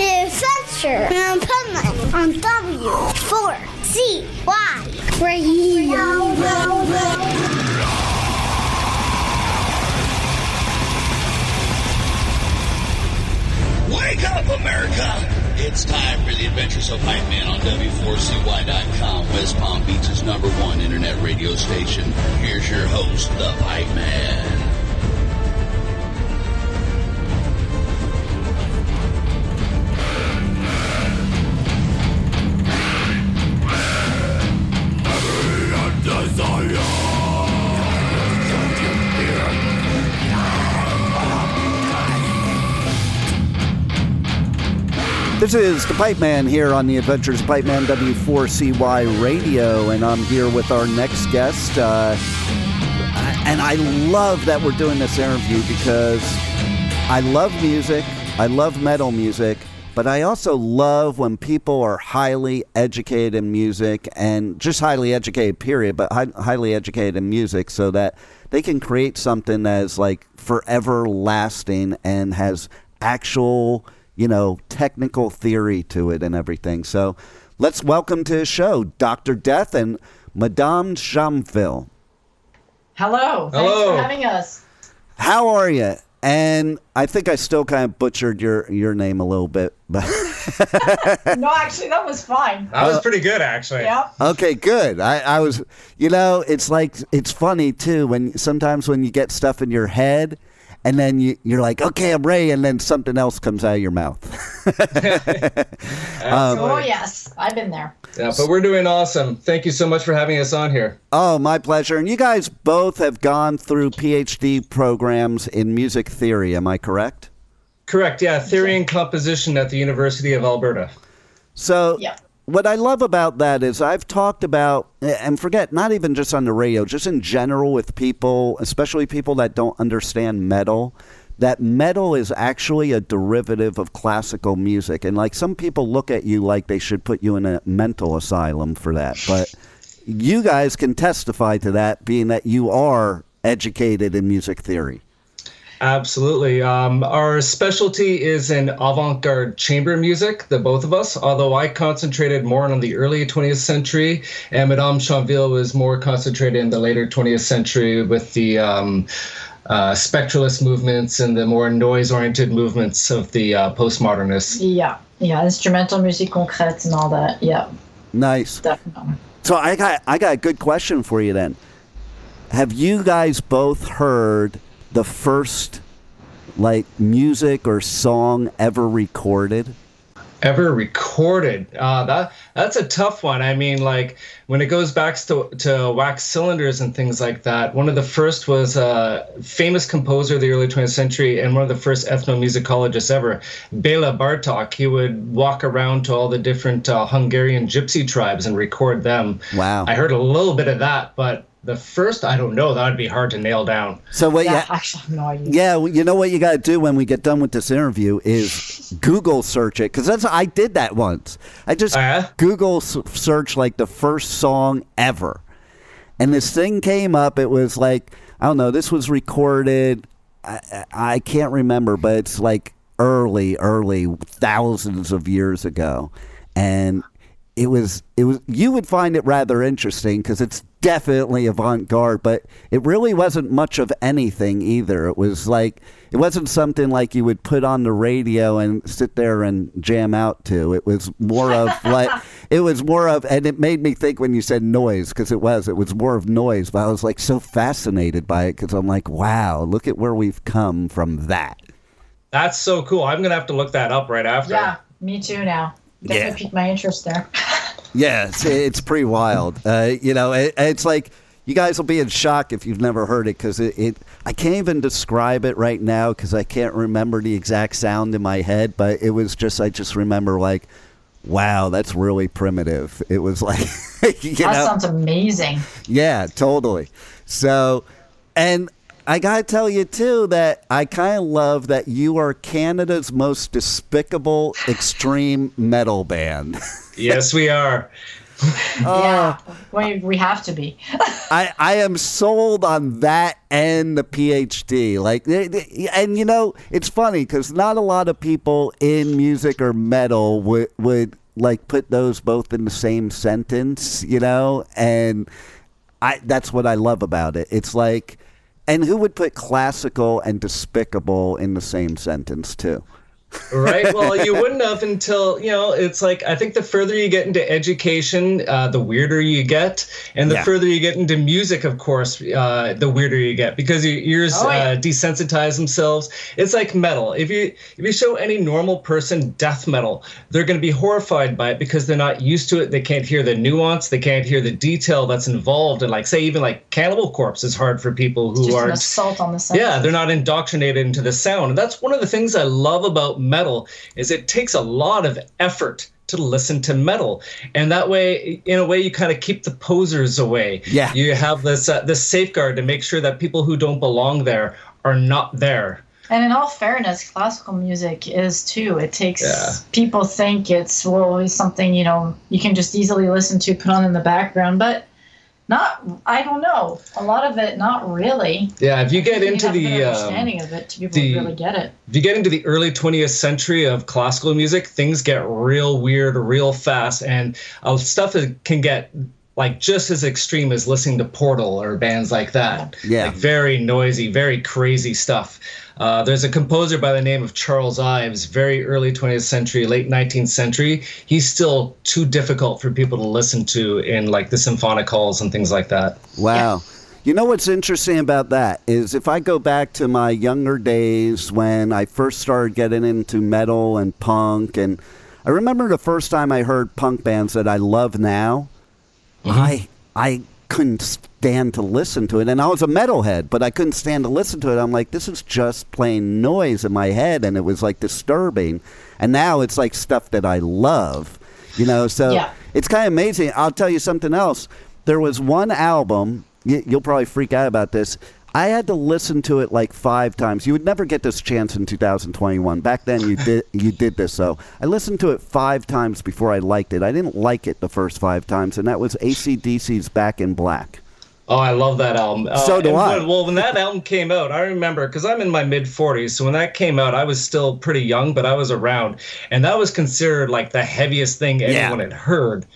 Adventure in Puntland on W4CY Radio. Wake up, America! It's time for the Adventures of Hype Man on W4CY.com, West Palm Beach's number one internet radio station. Here's your host, the Hype Man. This is the Pipe Man here on the Adventures of Pipe Man W4CY Radio, and I'm here with our next guest. Uh, and I love that we're doing this interview because I love music, I love metal music, but I also love when people are highly educated in music and just highly educated, period, but hi- highly educated in music so that they can create something that is like forever lasting and has actual you know, technical theory to it and everything. So let's welcome to the show Dr. Death and Madame Jamfil. Hello. Thanks Hello. for having us. How are you? And I think I still kind of butchered your, your name a little bit, but no, actually, that was fine. That was uh, pretty good, actually. Yeah. okay, good. I, I was, you know, it's like it's funny too when sometimes when you get stuff in your head and then you, you're like, okay, I'm ready, and then something else comes out of your mouth. Um, oh, yes. I've been there. Yeah, but we're doing awesome. Thank you so much for having us on here. Oh, my pleasure. And you guys both have gone through PhD programs in music theory, am I correct? Correct, yeah. Theory and composition at the University of Alberta. So, Yeah. What I love about that is I've talked about, and forget, not even just on the radio, just in general with people, especially people that don't understand metal, that metal is actually a derivative of classical music. And like some people look at you like they should put you in a mental asylum for that. But you guys can testify to that, being that you are educated in music theory. Absolutely. Um, our specialty is in avant garde chamber music, the both of us, although I concentrated more on the early 20th century, and Madame Champville was more concentrated in the later 20th century with the um, uh, spectralist movements and the more noise oriented movements of the uh, postmodernists. Yeah. Yeah. Instrumental music concrète and all that. Yeah. Nice. Definitely. So I got I got a good question for you then. Have you guys both heard the first like music or song ever recorded? ever recorded uh, that that's a tough one i mean like when it goes back to, to wax cylinders and things like that one of the first was a famous composer of the early 20th century and one of the first ethnomusicologists ever bela bartok he would walk around to all the different uh, hungarian gypsy tribes and record them Wow. i heard a little bit of that but the first i don't know that would be hard to nail down So what Yeah. yeah, Actually, I have no idea. yeah, well, you know what you got to do when we get done with this interview is Google search it cuz that's I did that once. I just yeah? Google search like the first song ever. And this thing came up it was like I don't know, this was recorded I, I I can't remember, but it's like early, early thousands of years ago, and it was it was you would find it rather interesting because it's definitely avant garde, but it really wasn't much of anything either. It was like it wasn't something like you would put on the radio and sit there and jam out to. It was more of like it was more of, and it made me think when you said noise because it was. It was more of noise, but I was like so fascinated by it because I'm like, wow, look at where we've come from that. That's so cool. I'm gonna have to look that up right after. Yeah, me too now. Definitely Yeah. piqued my interest there. Yeah, it's, it's pretty wild. Uh, you know, it, it's like you guys will be in shock if you've never heard it because it, it. I can't even describe it right now because I can't remember the exact sound in my head. But it was just I just remember like, wow, that's really primitive. It was like, you that know, sounds amazing. yeah, totally. So, and I gotta tell you too that I kind of love that you are Canada's most despicable extreme metal band. Yes, we are. yeah, uh, we, we have to be. I, I am sold on that and the PhD. Like, they- they- and you know, it's funny because not a lot of people in music or metal would would like put those both in the same sentence. You know, and I that's what I love about it. It's like, and who would put classical and despicable in the same sentence too? Right well you wouldn't have until you know it's like i think the further you get into education uh, the weirder you get and the Yeah. further you get into music of course uh, the weirder you get because your ears Oh, yeah. uh, desensitize themselves it's like metal if you if you show any normal person death metal they're going to be horrified by it because they're not used to it they can't hear the nuance they can't hear the detail that's involved and like say even like cannibal corpse is hard for people who aren't assault on the senses. yeah, they're not indoctrinated into the sound. And that's one of the things I love about metal is it takes a lot of effort to listen to metal. And that way, in a way, you kind of keep the posers away. Yeah. You have this uh, this safeguard to make sure that people who don't belong there are not there. And in all fairness, classical music is too. It takes Yeah. people think it's well it's something you know you can just easily listen to, put on in the background, but not. I don't know. A lot of it, not really. Yeah, if you get into have a good the um, understanding of it to be able the- to really get it. if you get into the early 20th century of classical music, things get real weird real fast, and uh, stuff is, can get like just as extreme as listening to Portal or bands like that. Yeah. Like very noisy, very crazy stuff. Uh, there's a composer by the name of Charles Ives, very early 20th century, late 19th century. He's still too difficult for people to listen to in like the symphonic halls and things like that. Wow. You know what's interesting about that is if I go back to my younger days when I first started getting into metal and punk, and I remember the first time I heard punk bands that I love now, Uh-huh. I I couldn't stand to listen to it, and I was a metalhead, but I couldn't stand to listen to it. I'm like, this is just plain noise in my head, and it was like disturbing. And now it's like stuff that I love, you know. So Yeah. it's kind of amazing. I'll tell you something else. There was one album. You'll probably freak out about this. I had to listen to it like five times. You would never get this chance in 2021. Back then, you did you did this. So I listened to it five times before I liked it. I didn't like it the first five times, and that was AC/DC's Back in Black. Oh, I love that album. Uh, So do I. When, well, when that album came out, I remember because I'm in my mid 40s. So when that came out, I was still pretty young, but I was around, and that was considered like the heaviest thing anyone had heard.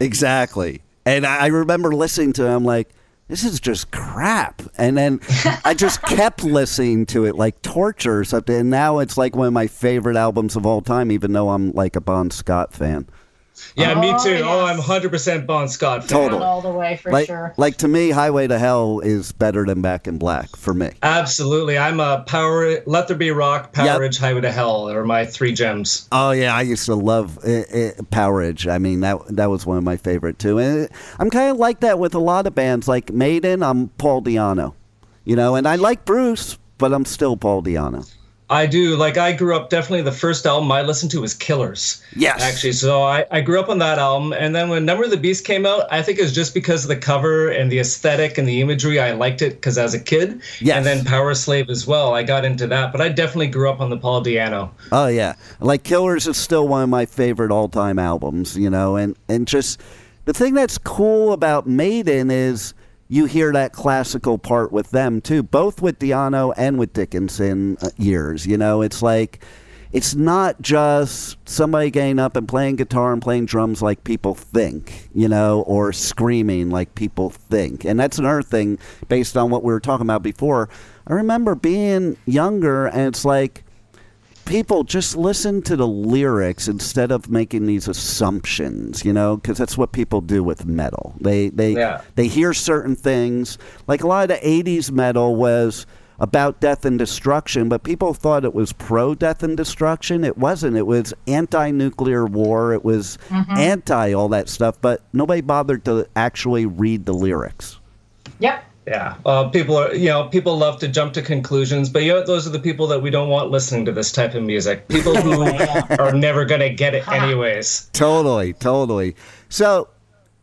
Exactly. And I I remember listening to it. I'm like, this is just crap. And then I just kept listening to it like torture or something. And now it's like one of my favorite albums of all time, even though I'm like a Bon Scott fan. Yeah, me Oh, too. Oh. I'm 100% Bon Scott fan. Totally. All the way for like, sure. like to me, Highway to Hell is better than Back in Black for me. Absolutely. I'm a Power, Let There Be Rock, Power Yep. Ridge, Highway to Hell are my three gems. Oh yeah, I used to love uh, uh, Powerage. I mean that that was one of my favorite too. And it- I'm kind of like that with a lot of bands. Like Maiden, I'm Paul Di'Anno, you know, and I like Bruce, but I'm still Paul Di'Anno. I do. Like, I grew up definitely the first album I listened to was Killers. Yes. Actually, so I, I grew up on that album. And then when Number of the Beast came out, I think it was just because of the cover and the aesthetic and the imagery. I liked it because as a kid. Yes. And then Powerslave as well. I got into that. But I definitely grew up on the Paul Di'Anno. Oh yeah, like Killers is still one of my favorite all-time albums. You know, and and just the thing that's cool about Maiden is you hear that classical part with them too, both with Di'Anno and with Dickinson uh, years. You know, it's like it's not just somebody getting up and playing guitar and playing drums like people think, you know, or screaming like people think. And that's another thing based on what we were talking about before. I remember being younger and it's like people just listen to the lyrics instead of making these assumptions, you know, because that's what people do with metal. They they Yeah. they hear certain things. Like a lot of the '80s metal was about death and destruction, but people thought it was pro death and destruction. It wasn't. It was anti-nuclear war. It was mm-hmm. anti all that stuff, but nobody bothered to actually read the lyrics. Yep. Yeah, uh, people are you know people love to jump to conclusions, but you know, those are the people that we don't want listening to this type of music. People who are never gonna get it anyways. Totally, totally. So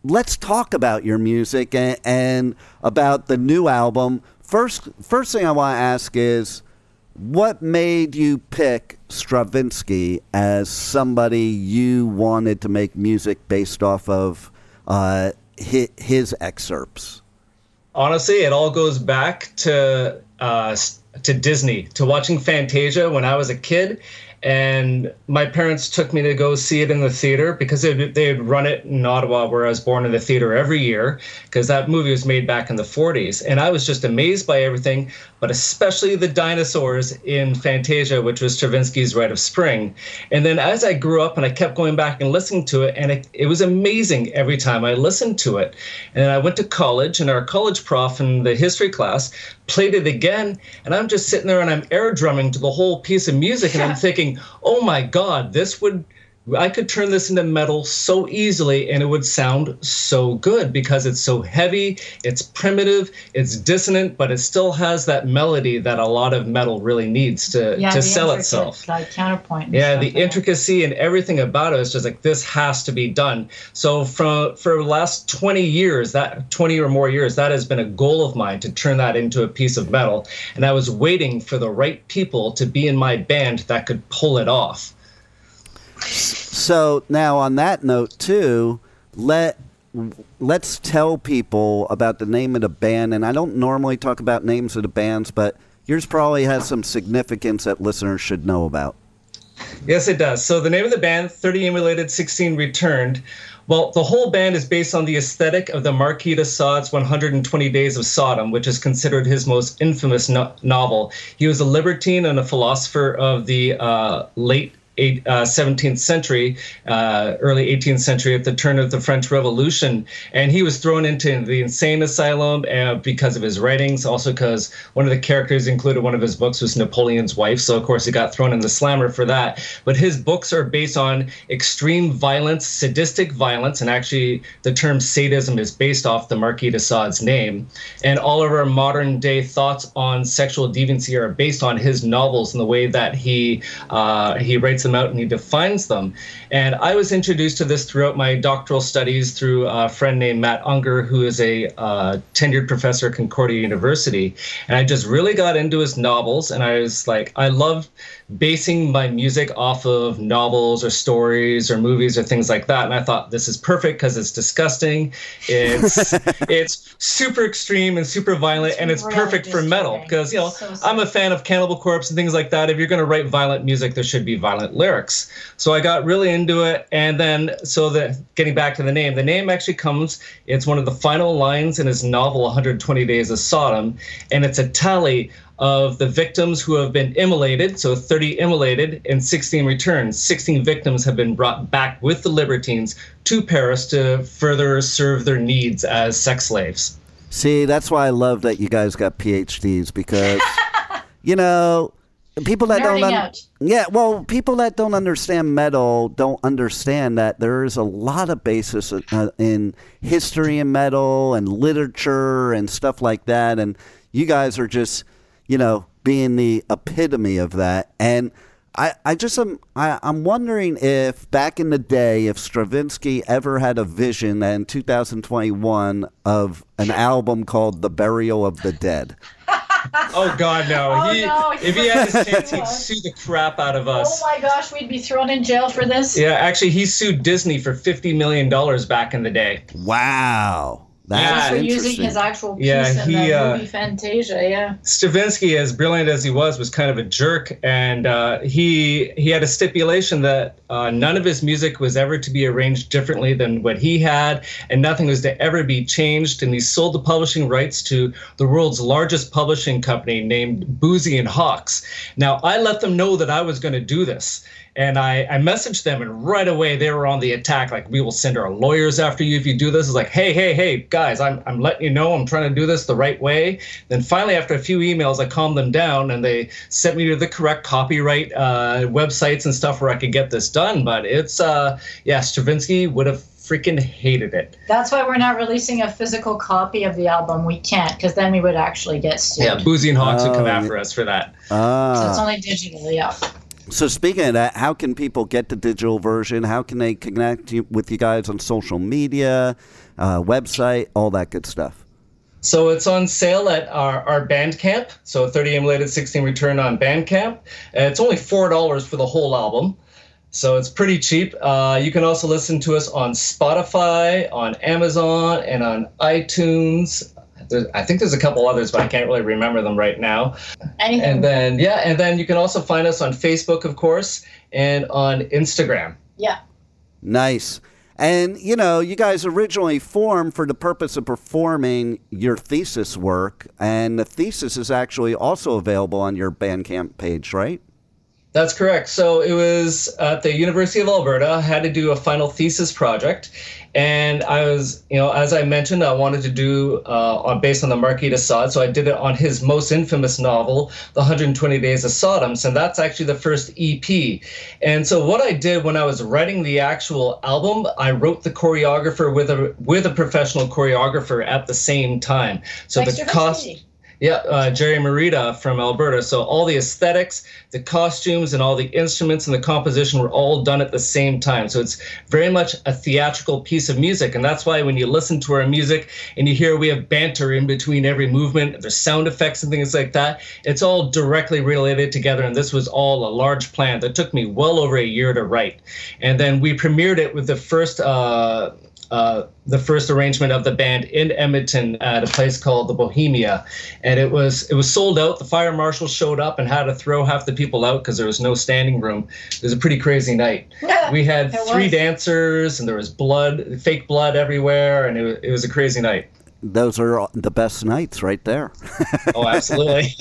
let's talk about your music and, and about the new album. First, first thing I want to ask is, what made you pick Stravinsky as somebody you wanted to make music based off of uh, his, his excerpts? Honestly, it all goes back to uh, to Disney, to watching Fantasia when I was a kid, and my parents took me to go see it in the theater because they would run it in Ottawa, where I was born, in the theater every year because that movie was made back in the 40s, and I was just amazed by everything, but especially the dinosaurs in Fantasia, which was Stravinsky's Rite of Spring. And then as I grew up and I kept going back and listening to it, and it, it was amazing every time I listened to it. And I went to college, and our college prof in the history class played it again, and I'm just sitting there and I'm air drumming to the whole piece of music, and I'm thinking, oh my God, this would. I could turn this into metal so easily and it would sound so good because it's so heavy, it's primitive, it's dissonant, but it still has that melody that a lot of metal really needs to, Yeah. to sell itself. Like counterpoint. Yeah, the like that. intricacy and everything about it is just like this has to be done. So from for the last 20 years, that 20 or more years, that has been a goal of mine to turn that into a piece of metal. And I was waiting for the right people to be in my band that could pull it off. So now, on that note, too, let let's tell people about the name of the band. And I don't normally talk about names of the bands, but yours probably has some significance that listeners should know about. Yes, it does. So the name of the band, 30 Immolated, 16 Returned. Well, the whole band is based on the aesthetic of the Marquis de Sade's 120 Days of Sodom, which is considered his most infamous no- novel. He was a libertine and a philosopher of the uh, late eight, uh, 17th century, uh, early 18th century, at the turn of the French Revolution. And he was thrown into the insane asylum uh, because of his writings, also because one of the characters included one of his books was Napoleon's wife. So, of course, he got thrown in the slammer for that. But his books are based on extreme violence, sadistic violence, and actually the term sadism is based off the Marquis de Sade's name. And all of our modern day thoughts on sexual deviancy are based on his novels and the way that he uh, he writes them out and he defines them. And I was introduced to this throughout my doctoral studies through a friend named Matt Unger, who is a uh, tenured professor at Concordia University. And I just really got into his novels, and I was like, I love basing my music off of novels or stories or movies or things like that. And I thought this is perfect because it's disgusting, it's it's super extreme and super violent, and it's really perfect for metal because you know So I'm a fan of Cannibal Corpse and things like that. If you're going to write violent music, there should be violent lyrics. So I got really into it, and then so the getting back to the name, the name actually comes. It's one of the final lines in his novel 120 Days of Sodom, and it's a tally of the victims who have been immolated. So 30 immolated and 16 returned. 16 victims have been brought back with the libertines to Paris to further serve their needs as sex slaves. See, that's why I love that you guys got PhDs because, you know, people that don't un- yeah, well, people that don't understand metal don't understand that there is a lot of basis uh, in history and metal and literature and stuff like that, and you guys are just, you know, being the epitome of that, and. I, I just am I, I'm wondering if back in the day if Stravinsky ever had a vision in 2021 of an album called The Burial of the Dead. Oh God, no! Oh, he, no, if he had his chance, he'd sue the crap out of us. Oh my gosh, we'd be thrown in jail for this. Yeah, actually, he sued Disney for fifty million dollars back in the day. Wow. That's for using interesting. his actual piece Yeah, in he, the uh, movie Fantasia. Yeah. Stravinsky, as brilliant as he was, was kind of a jerk, and uh, he he had a stipulation that uh, none of his music was ever to be arranged differently than what he had, and nothing was to ever be changed. And he sold the publishing rights to the world's largest publishing company named Boosey and Hawkes. Now, I let them know that I was going to do this. And I, I messaged them, and right away they were on the attack. Like, we will send our lawyers after you if you do this. It's like, hey, hey, hey, guys, I'm, I'm letting you know I'm trying to do this the right way. Then finally, after a few emails, I calmed them down and they sent me to the correct copyright uh, websites and stuff where I could get this done. But it's, uh, yeah, Stravinsky would have freaking hated it. That's why we're not releasing a physical copy of the album. We can't, because then we would actually get sued. Yeah, Boosey and Hawkes would come Oh, after us for that. So it's only digitally up. So speaking of that, how can people get the digital version? How can they connect you, with you guys on social media, uh, website, all that good stuff? So it's on sale at our, our Bandcamp. So 30 immolated 16 return on Bandcamp. Uh, It's only $4 for the whole album. So it's pretty cheap. Uh, you can also listen to us on Spotify, on Amazon, and on iTunes. There, I think there's a couple others, but I can't really remember them right now. Anything. And then, yeah, and then you can also find us on Facebook, of course, and on Instagram. yeah. Nice. And, you know, you guys originally formed for the purpose of performing your thesis work, and the thesis is actually also available on your Bandcamp page, right? That's correct. So it was at the University of Alberta. I had to do a final thesis project, and I was, you know, as I mentioned, I wanted to do uh, on based on the Marquis de Sade. So I did it on his most infamous novel, The 120 Days of Sodom, and that's actually the first EP. And so what I did when I was writing the actual album, I wrote the choreographer with a with a professional choreographer at the same time. So Like the cost. Yeah, uh, Jerry Marita from Alberta. So all the aesthetics, the costumes, and all the instruments and the composition were all done at the same time. So it's very much a theatrical piece of music, and that's why when you listen to our music and you hear we have banter in between every movement, there's sound effects and things like that. It's all directly related together, and this was all a large plan that took me well over a year to write. And then we premiered it with the first. Uh, uh, the first arrangement of the band in Edmonton at a place called the Bohemia, and it was it was sold out. The fire marshal showed up and had to throw half the people out because there was no standing room. It was a pretty crazy night. We had three dancers, and there was blood, fake blood everywhere, and it was, it was a crazy night. Those are the best nights right there. Oh, absolutely.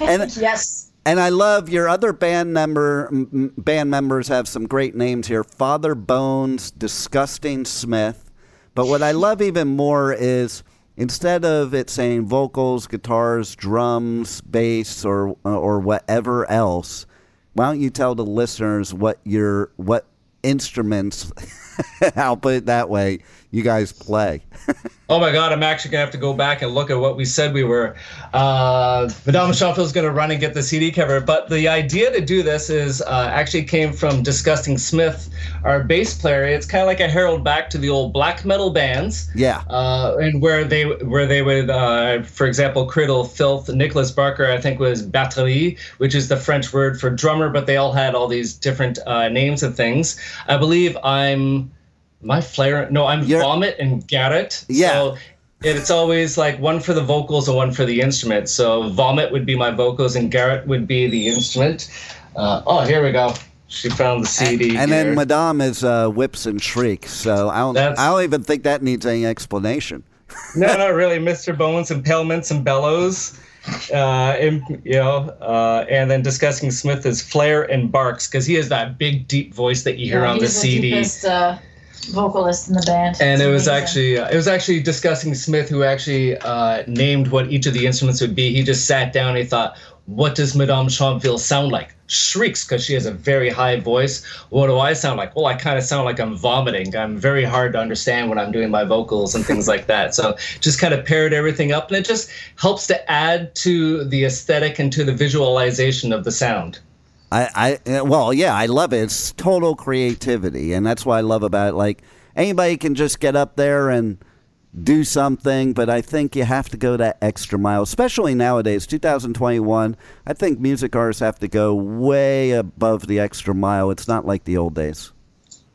and Yes. And I love your other band member m- band members have some great names here. Father Bones, Disgusting Smith. But what I love even more is instead of it saying vocals, guitars, drums, bass, or or whatever else, why don't you tell the listeners what your what instruments? I'll put it that way. You guys play. Oh my God, I'm actually gonna have to go back and look at what we said we were. Uh, Madame Champville's gonna run and get the CD cover, but the idea to do this is uh, actually came from Disgusting Smith, our bass player. It's kind of like a herald back to the old black metal bands. Yeah. Uh, and where they where they would, uh, for example, Cradle Filth. Nicholas Barker, I think, was batterie, which is the French word for drummer, but they all had all these different uh, names and things. I believe I'm my flare. No, I'm You're- Vomit and Garrett. Yeah. So it's always like one for the vocals and one for the instrument. So Vomit would be my vocals and Garrett would be the instrument. Uh, oh, here we go. She found the CD. And then here. Madame is uh, whips and shrieks. So I don't. That's- I don't even think that needs any explanation. no, not really. Mr. Bones, Impalements, and Bellows. Uh, and, you know, uh, and then Disgusting Smith is Flair and Barks because he has that big, deep voice that you hear Yeah, on the he's CD. deepest uh, vocalist in the band. and it was actually uh, it was actually Disgusting Smith who actually uh, named what each of the instruments would be. He just sat down and he thought, "What does Madame Champville sound like?" Shrieks because she has a very high voice. What do I sound like? Well, I kind of sound like I'm vomiting. I'm very hard to understand when I'm doing my vocals and things like that. So just kind of paired everything up, and it just helps to add to the aesthetic and to the visualization of the sound. I, I, uh, well, yeah, I love it. It's total creativity, and that's what I love about it. Like anybody can just get up there and do something, but I think you have to go that extra mile, especially nowadays, 2021. I think music artists have to go way above the extra mile. It's not like the old days.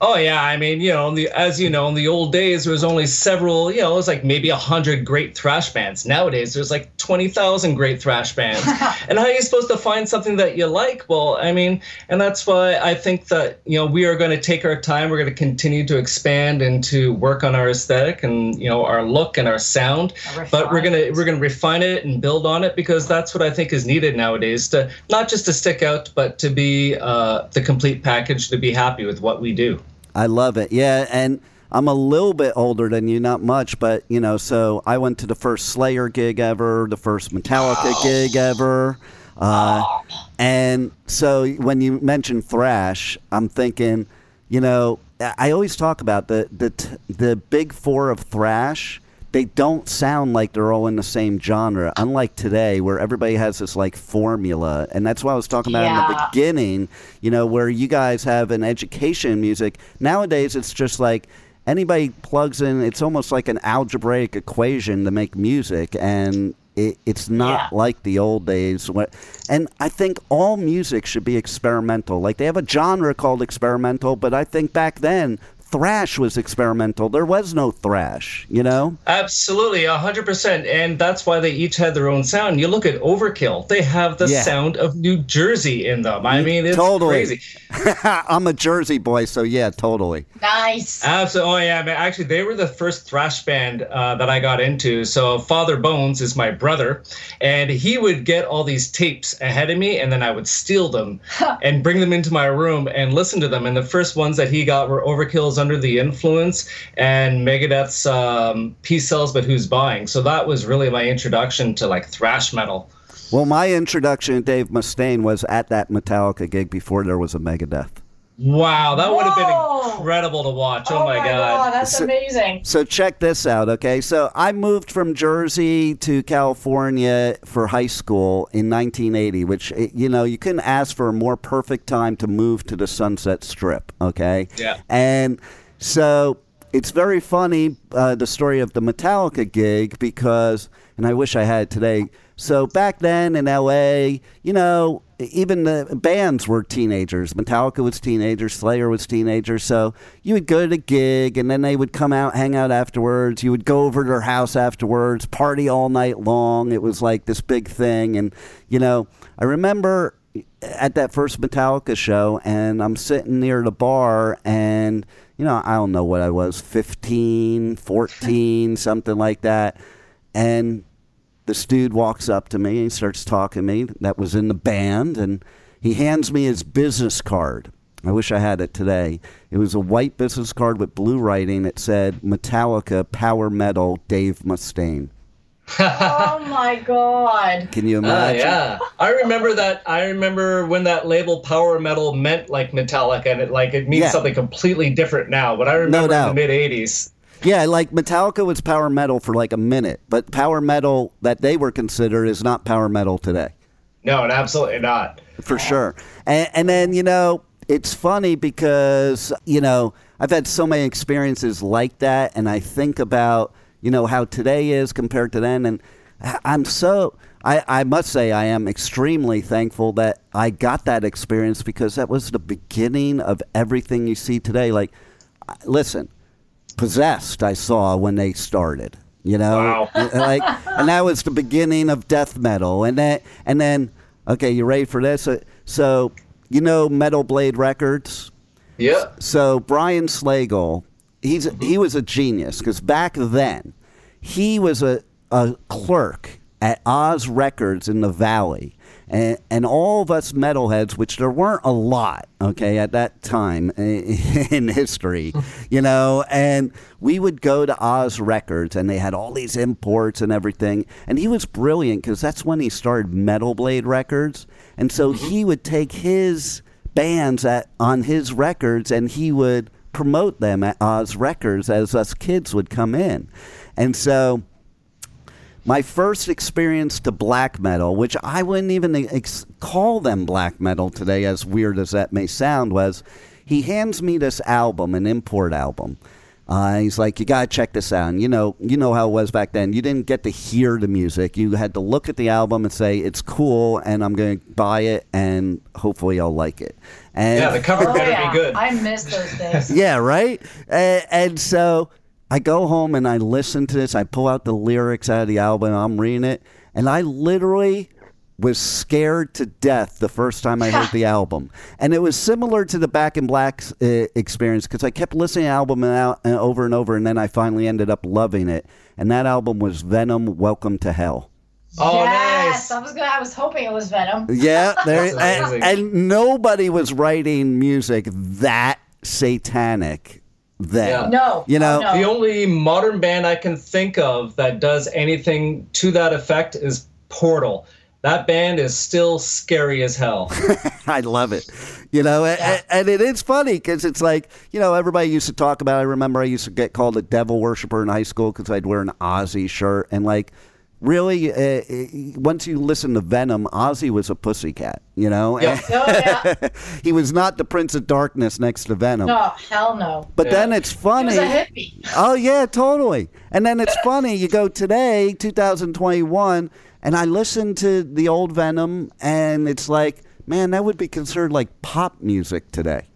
Oh yeah, I mean, you know, in the, as you know, in the old days, there was only several. You know, it was like maybe a hundred great thrash bands. Nowadays, there's like twenty thousand great thrash bands. and how are you supposed to find something that you like? Well, I mean, and that's why I think that you know we are going to take our time. We're going to continue to expand and to work on our aesthetic and you know our look and our sound. But we're gonna we're gonna refine it and build on it because that's what I think is needed nowadays. To not just to stick out, but to be uh, the complete package. To be happy with what we do. I love it. Yeah, and I'm a little bit older than you, not much, but you know, so I went to the first Slayer gig ever, the first Metallica gig ever. Uh, and so when you mention thrash, I'm thinking, you know, I always talk about the the t- the big four of thrash. They don't sound like they're all in the same genre, unlike today where everybody has this like formula. And that's what I was talking about in the beginning, you know, where you guys have an education in music. Nowadays, it's just like anybody plugs in, it's almost like an algebraic equation to make music. And it, it's not like the old days. And I think all music should be experimental. Like they have a genre called experimental, but I think back then, thrash was experimental. There was no thrash, you know? Absolutely, hundred percent, and that's why they each had their own sound. You look at Overkill; they have the Yeah. sound of New Jersey in them. I mean, it's totally. crazy. I'm a Jersey boy, so yeah, totally. Nice. Absolutely. Oh yeah, man. Actually, they were the first thrash band uh, that I got into. So Father Bones is my brother, and he would get all these tapes ahead of me, and then I would steal them and bring them into my room and listen to them. And the first ones that he got were Overkill's Under the Influence and Megadeth's um, Peace Sells, but Who's Buying. So that was really my introduction to like thrash metal. Well, my introduction to Dave Mustaine was at that Metallica gig before there was a Megadeth. Wow, that would have been incredible to watch. Oh, Oh my, my god. god, that's So- amazing. So check this out, okay? So I moved from Jersey to California for high school in 1980, which eh, you know you couldn't ask for a more perfect time to move to the Sunset Strip, okay? Yeah. And so it's very funny uh, the story of the Metallica gig because, and I wish I had it today. So back then in LA, you know, even the bands were teenagers. Metallica was teenagers, Slayer was teenagers. So you would go to the gig and then they would come out, hang out afterwards. You would go over to their house afterwards, party all night long. It was like this big thing. And, you know, I remember at that first Metallica show and I'm sitting near the bar and, you know, I don't know what I was, 15, 14, something like that. And this dude walks up to me and he starts talking to me that was in the band and he hands me his business card i wish i had it today it was a white business card with blue writing that said metallica power metal dave mustaine oh my god. can you Ah, imagine yeah. I remember that. I remember when that label power metal meant like Metallica, and it like it means Yeah. something completely different now. But I remember in the mid '80s. Yeah like metallica was power metal for like a minute but power metal that they were considered is not power metal today No, and absolutely not. for sure. And, and then you know, it's funny because you know I've had so many experiences like that, and I think about you know how today is compared to then, and I'm so. I, I must say I am extremely thankful that I got that experience because that was the beginning of everything you see today. Like, listen, possessed I saw when they started. You know, like, and that was the beginning of death metal, and then and then okay, you ready for this? So, so you know, Metal Blade Records. Yeah. So Brian Slagel, he's mm-hmm. he was a genius because back then he was a, a clerk at Oz Records in the Valley. And, and all of us metalheads, which there weren't a lot, okay, at that time in history, you know, and we would go to Oz Records and they had all these imports and everything. And he was brilliant because that's when he started Metal Blade Records. And so mm-hmm. he would take his bands at on his records and he would promote them at Oz Records as us kids would come in. And so my first experience to black metal, which I wouldn't even ex- call them black metal today, as weird as that may sound, was he hands me this album, an import album. Uh, he's like, you gotta check this out. And you know, you know how it was back then. You didn't get to hear the music. You had to look at the album and say it's cool, and I'm gonna buy it, and hopefully I'll like it. And Yeah, the cover Oh, better yeah. be good. I miss those days. yeah, right. And, and so I go home and I listen to this. I pull out the lyrics out of the album. I'm reading it, and I literally was scared to death the first time I heard the album. And it was similar to the Back in Black uh, experience because I kept listening to the album out, uh, over and over, and then I finally ended up loving it. And that album was Venom. Welcome to Hell. Oh, yes, nice. I was gonna. I was hoping it was Venom. Yeah, there, and, and nobody was writing music that satanic then. Yeah. No, You know, no. The only modern band I can think of that does anything to that effect is Portal. That band is still scary as hell. I love it. You know, a- a- and, it is funny because it's like, you know, everybody used to talk about. I remember I used to get called a devil worshiper in high school because I'd wear an Ozzy shirt, and like, really, uh, uh, once you listen to Venom, Ozzy was a pussycat. You know, Yeah. Oh, yeah. he was not the Prince of Darkness next to Venom. No, hell no. But then it's He funny. was a hippie. Oh yeah, totally. And then it's funny. You go today, 2021, and I listen to the old Venom, and it's like, man, that would be considered like pop music today.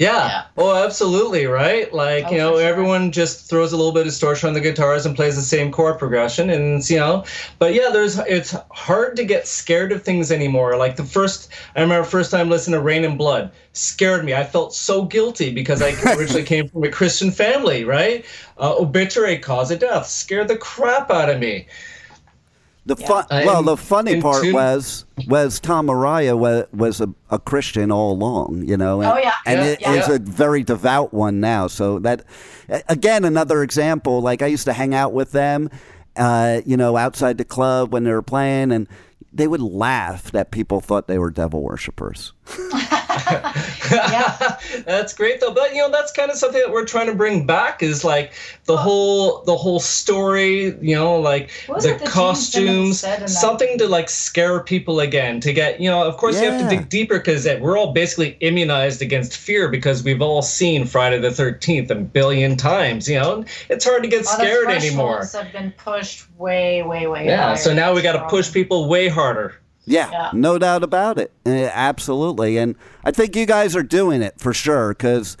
Yeah. Yeah. Oh, absolutely, right? Like, Oh, you know, sure. everyone just throws a little bit of distortion on the guitars and plays the same chord progression and you know, but yeah, there's it's hard to get scared of things anymore. Like the first I remember first time listening to Reign in Blood scared me. I felt so guilty because I originally came from a Christian family, right? Uh, obituary cause of death scared the crap out of me. The fun, Uh, well, the funny part tune- was was Tom Araya was, was a, a Christian all along, you know. And, Oh, yeah. and Yeah, it yeah. is a very devout one now. So that again, another example. Like I used to hang out with them, uh, you know, outside the club when they were playing, and they would laugh that people thought they were devil worshippers. Yeah. that's great though but you know that's kind of something that we're trying to bring back is like the whole the whole story you know like What was the it that Gene Simmons costumes said in that- something to like scare people again to get you know of course you have to dig deeper because we're all basically immunized against fear because we've all seen friday the 13th a billion times you know it's hard to get All the scared anymore thresholds have been pushed way, way, way. yeah higher. so now we got to push people way harder Yeah, Yeah. no doubt about it. Uh, absolutely. And I think you guys are doing it for sure because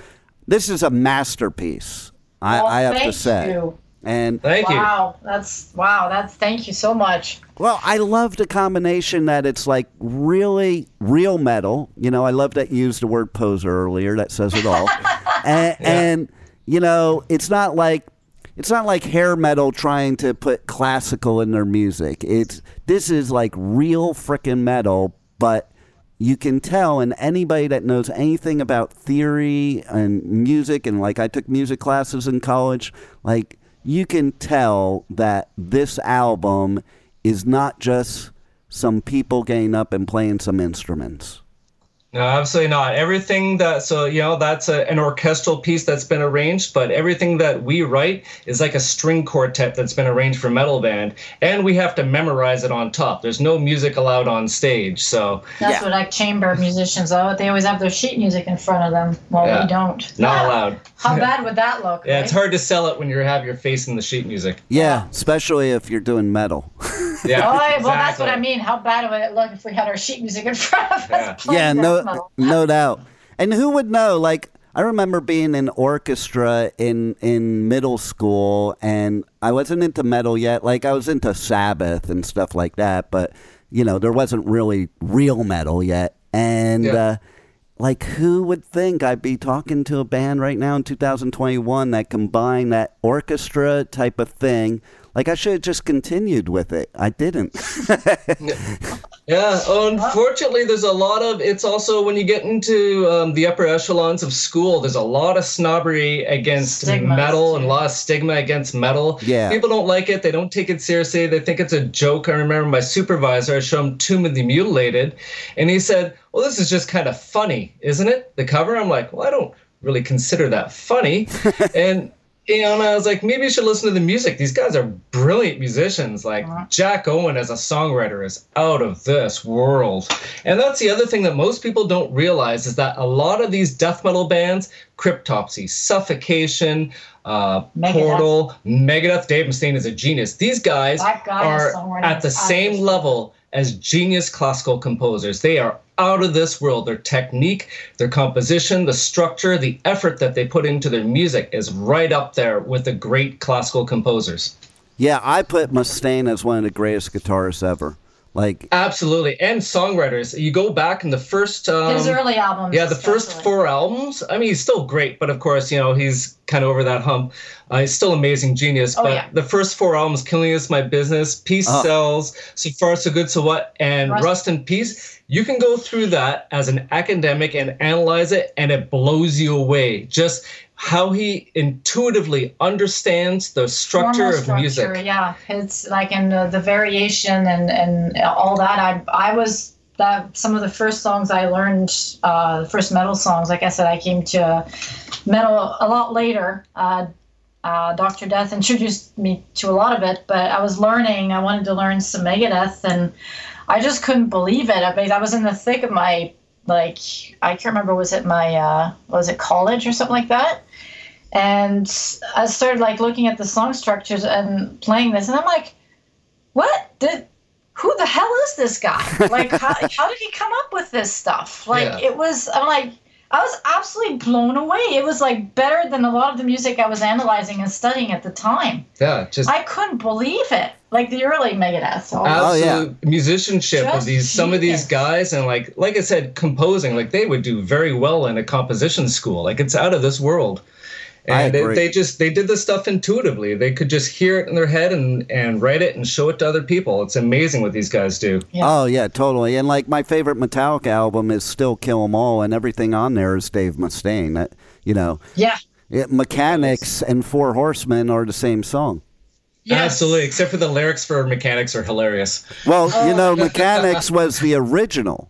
this is a masterpiece. I, Well, I have to say. you. And thank you Wow, that's wow. That's thank you so much. well, I love the combination that it's like really real metal. You know, I love that you used the word poser earlier. That says it all. and, and you know, it's not like it's not like hair metal trying to put classical in their music. It's this is like real frickin' metal, but you can tell, and anybody that knows anything about theory and music, and like I took music classes in college, like you can tell that this album is not just some people getting up and playing some instruments. No, absolutely not. Everything that so you know that's a, an orchestral piece that's been arranged, but everything that we write is like a string quartet that's been arranged for metal band, and we have to memorize it on top. There's no music allowed on stage, so That's Yeah. what like chamber musicians are. They always have their sheet music in front of them. Well, Yeah. we don't. not allowed. How bad would that look? Yeah, it's hard to sell it when you have your face in the sheet music. Yeah, especially if you're doing metal. Yeah, Oh, well, that's what. I mean. How bad would it look if we had our sheet music in front of us? Yeah. playing yeah, death no, no doubt. And who would know? Like, I remember being in orchestra in in middle school, and I wasn't into metal yet. Like, I was into Sabbath and stuff like that, but you know, there wasn't really real metal yet. And Yeah. uh, like, who would think I'd be talking to a band right now in 2021 that combined that orchestra type of thing? Like, I should have just continued with it. I didn't. Yeah, unfortunately, there's a lot of. It's also when you get into um, the upper echelons of school, there's a lot of snobbery against Stigmas, metal and a lot of stigma against metal. Yeah. people don't like it. They don't take it seriously. They think it's a joke. I remember my supervisor. I showed him Tomb of the Mutilated, and he said, "Well, this is just kind of funny, isn't it? The cover." I'm like, "Well, I don't really consider that funny," and. You know, and I was like, maybe you should listen to the music. These guys are brilliant musicians. Like Jack Owen as a songwriter is out of this world. And that's the other thing that most people don't realize is that a lot of these death metal bands Cryptopsy, Suffocation, uh, Megadeth. Portal, Megadeth. Dave Mustaine is a genius. These guys guy are at the same level as genius classical composers. They are out of this world. Their technique, their composition, the structure, the effort that they put into their music is right up there with the great classical composers. Yeah, I put Mustaine as one of the greatest guitarists ever. Like, Absolutely, and songwriters. You go back in the first um, His early albums. Yeah, the first four albums. I mean, he's still great, but of course, you know, he's kind of over that hump. Uh, he's still amazing genius. Oh, but yeah. the first four albums, "Killing Is My Business," "Peace Oh. Sells," "So Far So Good So What," and Rust- "Rust in Peace." You can go through that as an academic and analyze it, and it blows you away. Just how he intuitively understands the structure Formal of structure, music. Yeah, it's like in uh, the variation and and all that. I I was that some of the first songs I learned, uh, the first metal songs. Like I said, I came to metal a lot later. Uh, uh, Dr. Death introduced me to a lot of it, but I was learning. I wanted to learn some Megadeth, and I just couldn't believe it. I mean, I was in the thick of my like I can't remember was it my uh, was it college or something like that and I started like looking at the song structures and playing this, and I'm like, what? Did who the hell is this guy? Like, how, how did he come up with this stuff? Like, Yeah. it was. I'm like. I was absolutely blown away. It was like better than a lot of the music I was analyzing and studying at the time. Yeah, just I couldn't believe it. Like the early Megadeth. all Oh, yeah. absolute musicianship of Just these some of these guys and like like I said composing like they would do very well in a composition school like it's out of this world I and they, agree. they just they did this stuff intuitively they could just hear it in their head and and write it and show it to other people it's amazing what these guys do Yeah. oh yeah, totally. And like my favorite Metallica album is still Kill 'Em All, and everything on there is Dave Mustaine. That you know, Yeah. it, Mechanix and Four Horsemen are the same song. Yes. absolutely except for the lyrics for Mechanix are hilarious Well, you Oh. know, Mechanix was the original.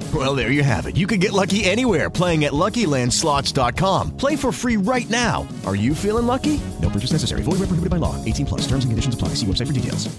Well, there you have it. You can get lucky anywhere playing at LuckyLandSlots.com. Play for free right now. Are you feeling lucky? No purchase necessary. Void where prohibited by law. 18 plus. Terms and conditions apply. See website for details.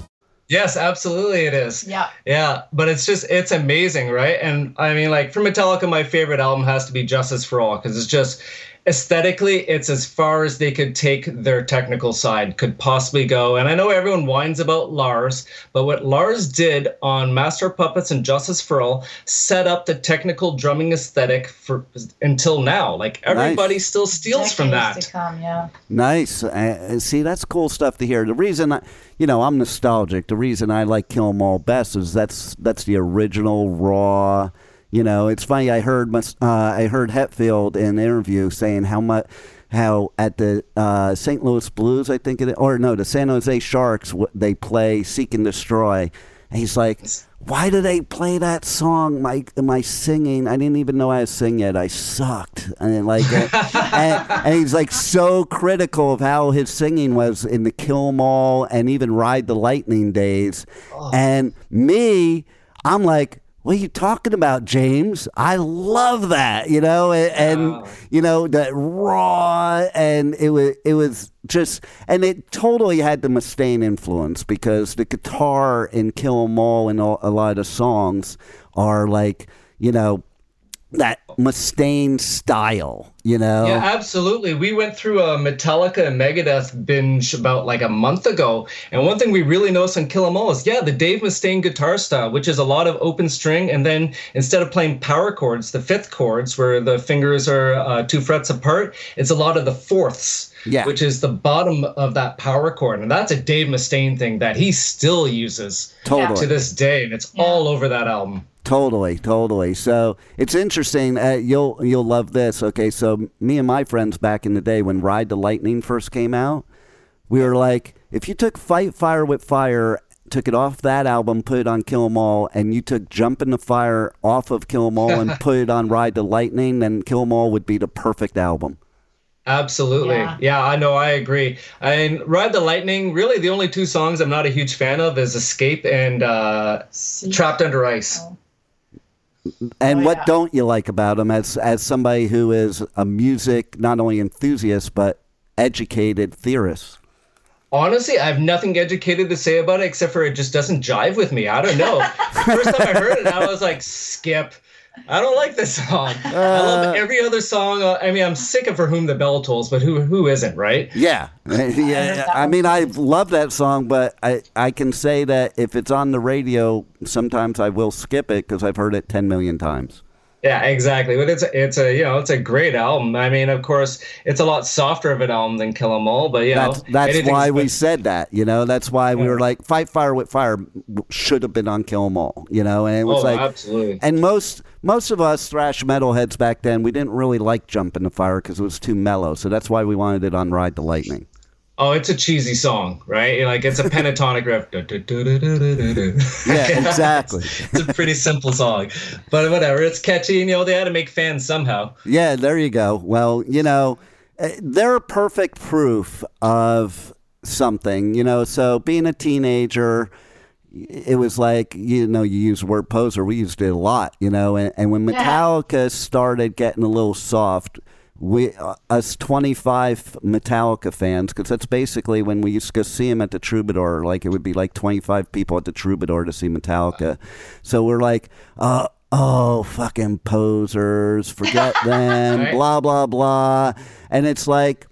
Yes, absolutely it is. Yeah. Yeah, but it's just it's amazing, right? And I mean like for Metallica my favorite album has to be Justice for All cuz it's just aesthetically it's as far as they could take their technical side could possibly go. And I know everyone whines about Lars, but what Lars did on Master Puppets and Justice for All set up the technical drumming aesthetic for until now. Like everybody still steals from that. to come. Yeah. Nice. Uh, see, that's cool stuff to hear. The reason, I, you know, I'm nostalgic. The reason I like Kill 'Em All best is that's that's the original raw. You know, it's funny. I heard uh, I heard Hetfield in an interview saying how much how at the uh, St. Louis Blues, I think it or no, the San Jose Sharks, they play "Seek and Destroy." And he's like, "Why do they play that song? My my singing, I didn't even know how to sing it. I sucked." And like, and, and he's like so critical of how his singing was in the Kill 'Em All and even Ride the Lightning days. And me, I'm like, what are you talking about, James? I love that, you know, and, and you know that raw, and it was it was just, and it totally had the Mustaine influence because the guitar in Kill 'Em All and all, a lot of songs are like, you know, that Mustaine style, you know. Yeah, absolutely. We went through a Metallica and Megadeth binge about like a month ago, and one thing we really noticed on Kill 'Em All is yeah, the Dave Mustaine guitar style, which is a lot of open string, and then instead of playing power chords, the fifth chords where the fingers are uh, two frets apart, it's a lot of the fourths. Yeah. Which is the bottom of that power chord. And that's a Dave Mustaine thing that he still uses Totally. to this day. And it's all over that album. Totally, totally. So it's interesting. Uh, you'll you'll love this. Okay, so me and my friends back in the day when Ride the Lightning first came out, we were like, if you took Fight Fire with Fire, took it off that album, put it on Kill 'Em All, and you took Jump in the Fire off of Kill 'Em All and put it on Ride the Lightning, then Kill 'Em All would be the perfect album. Absolutely. Yeah. Yeah. I know. I agree. And Ride the Lightning, really the only two songs I'm not a huge fan of is Escape and uh, Trapped Under Ice. Oh. And Oh, what yeah. don't you like about him as as somebody who is a music not only enthusiast but educated theorist? Honestly, I have nothing educated to say about it except for it just doesn't jive with me. I don't know. First time I heard it, I was like, skip. I don't like this song. I love every other song. Uh, I mean, I'm sick of For Whom the Bell Tolls, but who who isn't, right? Yeah, yeah. I mean, I love that song, but I I can say that if it's on the radio, sometimes I will skip it because I've heard it ten million times. Yeah, exactly. But it's a, it's a you know it's a great album. I mean, of course, it's a lot softer of an album than Kill 'Em All, but you That's know that's why we said that. You know, that's why we were like, "Fight Fire with Fire" should have been on Kill 'Em All. You know, and it was Oh, like, absolutely. and most most of us thrash metal heads back then, we didn't really like Jump in the Fire because it was too mellow. So that's why we wanted it on Ride the Lightning. Oh, it's a cheesy song, right? Like it's a pentatonic riff. Yeah, exactly. it's a pretty simple song, but whatever. It's catchy, and you know they had to make fans somehow. Yeah, there you go. Well, you know, eh, they're perfect proof of something, you know. So being a teenager, it was like, you know, you use the word poser. We used it a lot, you know. And, and when Yeah. Metallica started getting a little soft, we, uh, us 25 Metallica fans, because that's basically when we used to go see them at the Troubadour, like it would be like 25 people at the Troubadour to see Metallica. So we're like, uh, oh, fucking posers, forget them, Right. blah, blah, blah. And it's like,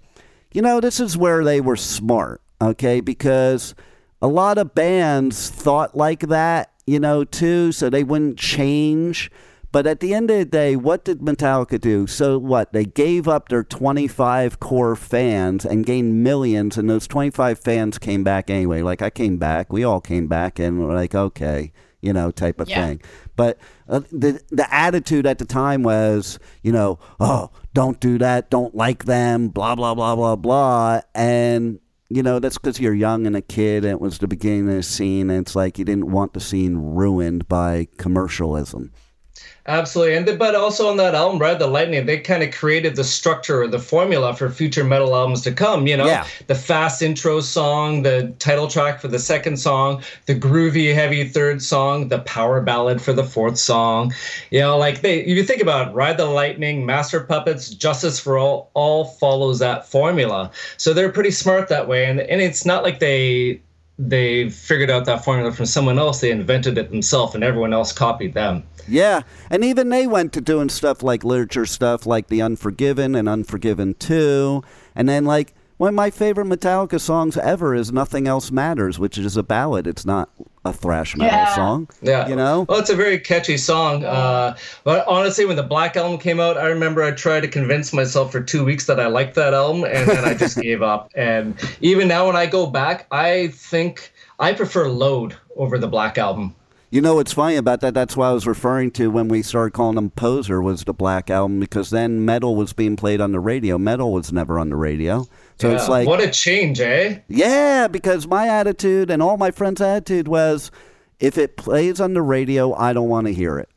you know, this is where they were smart, okay? Because a lot of bands thought like that, you know, too, so they wouldn't change. But at the end of the day, what did Metallica do? So what? They gave up their 25 core fans and gained millions, and those 25 fans came back anyway. Like I came back, we all came back, and we're like, okay, you know, type of Yeah. thing. But uh, the the attitude at the time was, you know, oh, don't do that, don't like them, blah blah blah blah blah, and you know that's because you're young and a kid, and it was the beginning of the scene, and it's like you didn't want the scene ruined by commercialism. Absolutely, and the, but also on that album, Ride the Lightning, they kind of created the structure or the formula for future metal albums to come. You know, Yeah. the fast intro song, the title track for the second song, the groovy, heavy third song, the power ballad for the fourth song. You know, like they, if you think about it, Ride the Lightning, Master Puppets, Justice for All, all follows that formula. So they're pretty smart that way, and and it's not like they they figured out that formula from someone else. They invented it themselves, and everyone else copied them. Yeah, and even they went to doing stuff like literature stuff, like The Unforgiven and Unforgiven Two, and then like one of my favorite Metallica songs ever is "Nothing Else Matters," which is a ballad. It's not a thrash metal Yeah. song. Yeah. you know. Well, it's a very catchy song. Uh, but honestly, when the Black Album came out, I remember I tried to convince myself for two weeks that I liked that album, and then I just gave up. And even now, when I go back, I think I prefer Load over the Black Album. You know what's funny about that? That's what I was referring to when we started calling them Poser was the Black Album because then metal was being played on the radio. Metal was never on the radio. So it's like what a change, eh? Yeah, because my attitude and all my friends' attitude was if it plays on the radio, I don't want to hear it.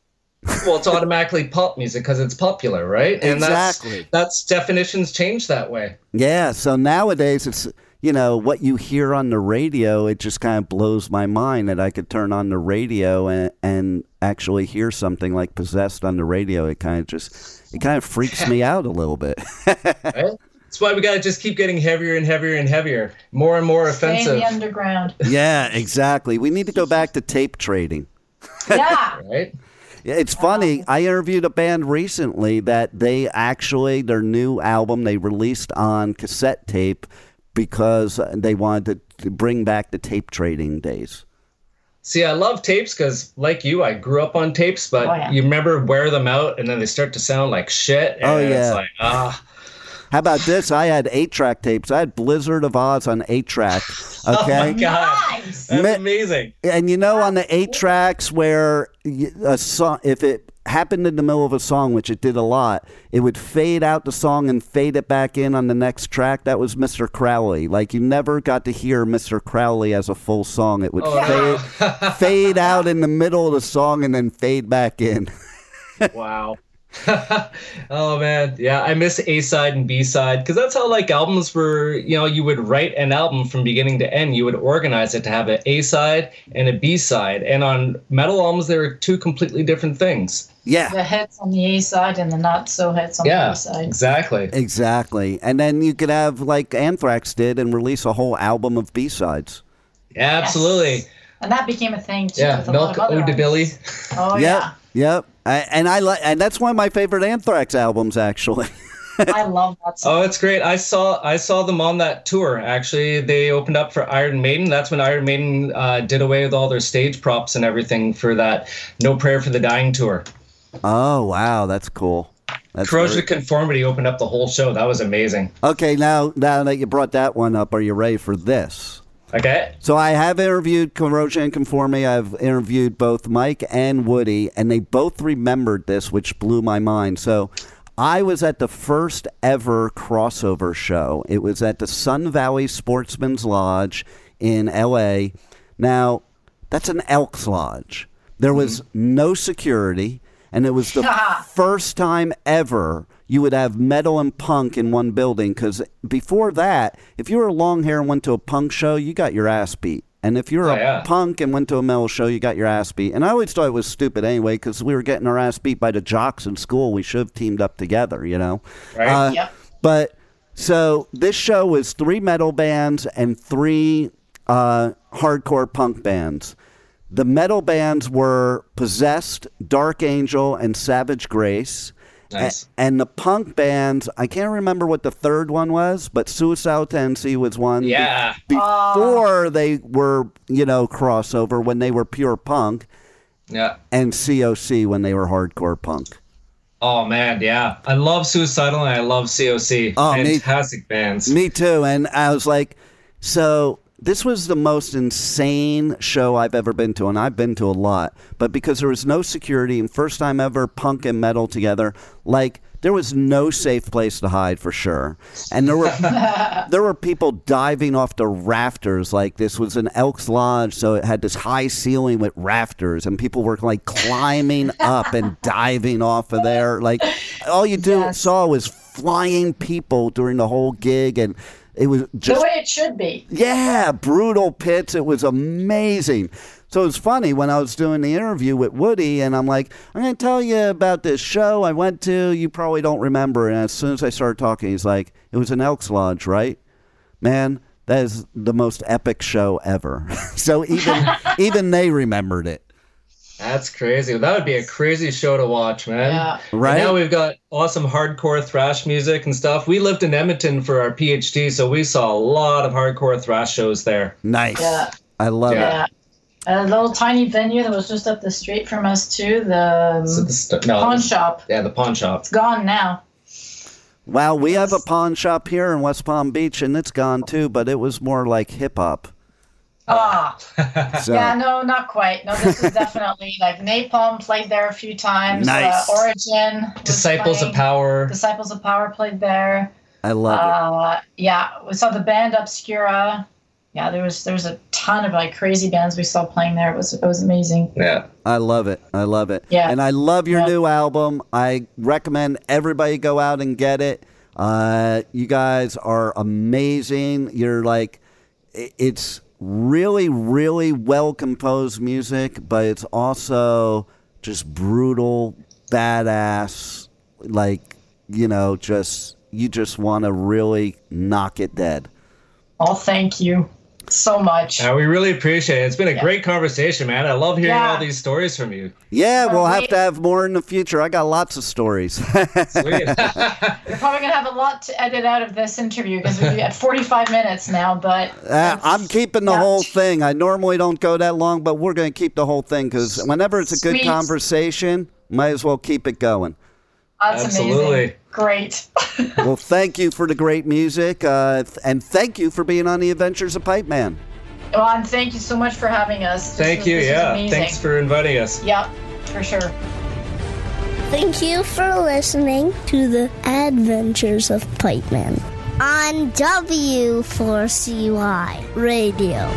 Well, it's automatically pop music because it's popular, right? And Exactly. that's that's definitions change that way. Yeah, so nowadays it's you know what you hear on the radio. It just kind of blows my mind that I could turn on the radio and and actually hear something like "Possessed" on the radio. It kind of just it kind of freaks me out a little bit. Right? That's why we got to just keep getting heavier and heavier and heavier, more and more Stay in offensive, the underground. yeah, exactly. We need to go back to tape trading. Yeah. right? It's funny. I interviewed a band recently that they actually their new album they released on cassette tape because they wanted to bring back the tape trading days. See, I love tapes because, like you, I grew up on tapes, but Oh, yeah. you remember wear them out and then they start to sound like shit. And Oh, yeah. It's like, ah. How about this? I had eight track tapes. I had Blizzard of Ozz on eight track. Oh my God. Nice. That's Ma- amazing. and you know, on the eight tracks where a song, if it happened in the middle of a song, which it did a lot, it would fade out the song and fade it back in on the next track. That was Mr. Crowley. Like you never got to hear Mr. Crowley as a full song. It would Oh, fade, fade out in the middle of the song and then fade back in. Wow. oh man, yeah, I miss A side and B side because that's how like albums were. You know, you would write an album from beginning to end. You would organize it to have an A side and a B side, and on metal albums, they were two completely different things. Yeah. The hits on the A side and the not so hits on the B side. Yeah, exactly. Exactly. And then you could have like Anthrax did and release a whole album of B sides. Yeah, absolutely. And that became a thing too. Yeah, with a Milk lot of other Ode to Billy. artists. Oh yep. yeah. Yep. I, and I like, and that's one of my favorite Anthrax albums, actually. I love that song. Oh, it's great. I saw I saw them on that tour. Actually, they opened up for Iron Maiden. That's when Iron Maiden uh, did away with all their stage props and everything for that No Prayer for the Dying tour. oh wow, that's cool. That's Corrosion very- of Conformity opened up the whole show. That was amazing. okay. Now, now that you brought that one up, are you ready for this? Okay. So I have interviewed Corrosion and Conformity. I've interviewed both Mike and Woody, and they both remembered this, which blew my mind. So I was at the first ever crossover show. It was at the Sun Valley Sportsman's Lodge in L.A. Now that's an Elks Lodge. There was mm-hmm. no security, and it was the first time ever you would have metal and punk in one building. Because before that, if you were a long hair and went to a punk show, you got your ass beat. And if you were Oh, a yeah. punk and went to a metal show, you got your ass beat. And I always thought it was stupid anyway, because we were getting our ass beat by the jocks in school. We should have teamed up together, you know? Right. Uh, Yep. But so this show was three metal bands and three uh, hardcore punk bands. The metal bands were Possessed, Dark Angel, and Savage Grace. Nice. A- and the punk bands, I can't remember what the third one was, but Suicidal Tendency was one. be- Yeah. before they were, you know, crossover when they were pure punk, Yeah. and COC when they were hardcore punk. Oh man, yeah. I love Suicidal and I love COC. Oh, me- Fantastic bands. Me too. And I was like, so this was the most insane show I've ever been to, and I've been to a lot. But because there was no security and first time ever punk and metal together, like there was no safe place to hide for sure. And there were there were people diving off the rafters. Like this was an Elks Lodge, so it had this high ceiling with rafters, and people were like climbing up and diving off of there. Like all you do Yes. saw was flying people during the whole gig, and it was the way it should be. yeah, brutal pits. It was amazing. So it was funny when I was doing the interview with Woody, and I'm like, I'm going to tell you about this show I went to. You probably don't remember. And as soon as I started talking, he's like, it was an Elks Lodge, right? Man, that is the most epic show ever. so even even they remembered it. That's crazy. That would be a crazy show to watch, man. Yeah. And Right? now we've got awesome hardcore thrash music and stuff. We lived in Edmonton for our PhD, so we saw a lot of hardcore thrash shows there. Nice. Yeah. I love Yeah. it. Yeah. A little tiny venue that was just up the street from us too. The So um, the st- no, pawn the- shop. Yeah, the pawn shop. It's gone now. Well, we have a pawn shop here in West Palm Beach, and it's gone too, but it was more like hip hop. Ah, So. yeah, no, not quite. No, this is definitely like Napalm played there a few times. Nice. Uh, Origin. was Disciples of. Power. Disciples of Power played there. I love it. Uh, yeah, we saw the band Obscura. Yeah, there was there was a ton of like crazy bands we saw playing there. It was it was amazing. Yeah. I love it. I love it. Yeah. And I love your Yeah. new album. I recommend everybody go out and get it. Uh, you guys are amazing. You're like, it's really, really well composed music, but it's also just brutal, badass. Like, you know, just, you just want to really knock it dead. Oh, thank you so much. Yeah, we really appreciate it. It's been a great conversation, man. I love hearing Yeah. all these stories from you. Yeah, we'll have to have more in the future. I got lots of stories. Sweet. You're probably gonna have a lot to edit out of this interview because we're at 45 minutes now. But Uh, I'm keeping the yeah. whole thing. I normally don't go that long, but we're going to keep the whole thing because whenever it's a good conversation, might as well keep it going. That's Absolutely. amazing. Great. well, thank you for the great music, uh, and thank you for being on the Adventures of Pipe Man. well, and thank you so much for having us. This Thank was- you. Yeah. Thanks for inviting us. Yep, for sure. Thank you for listening to the Adventures of Pipe Man on W4CY Radio.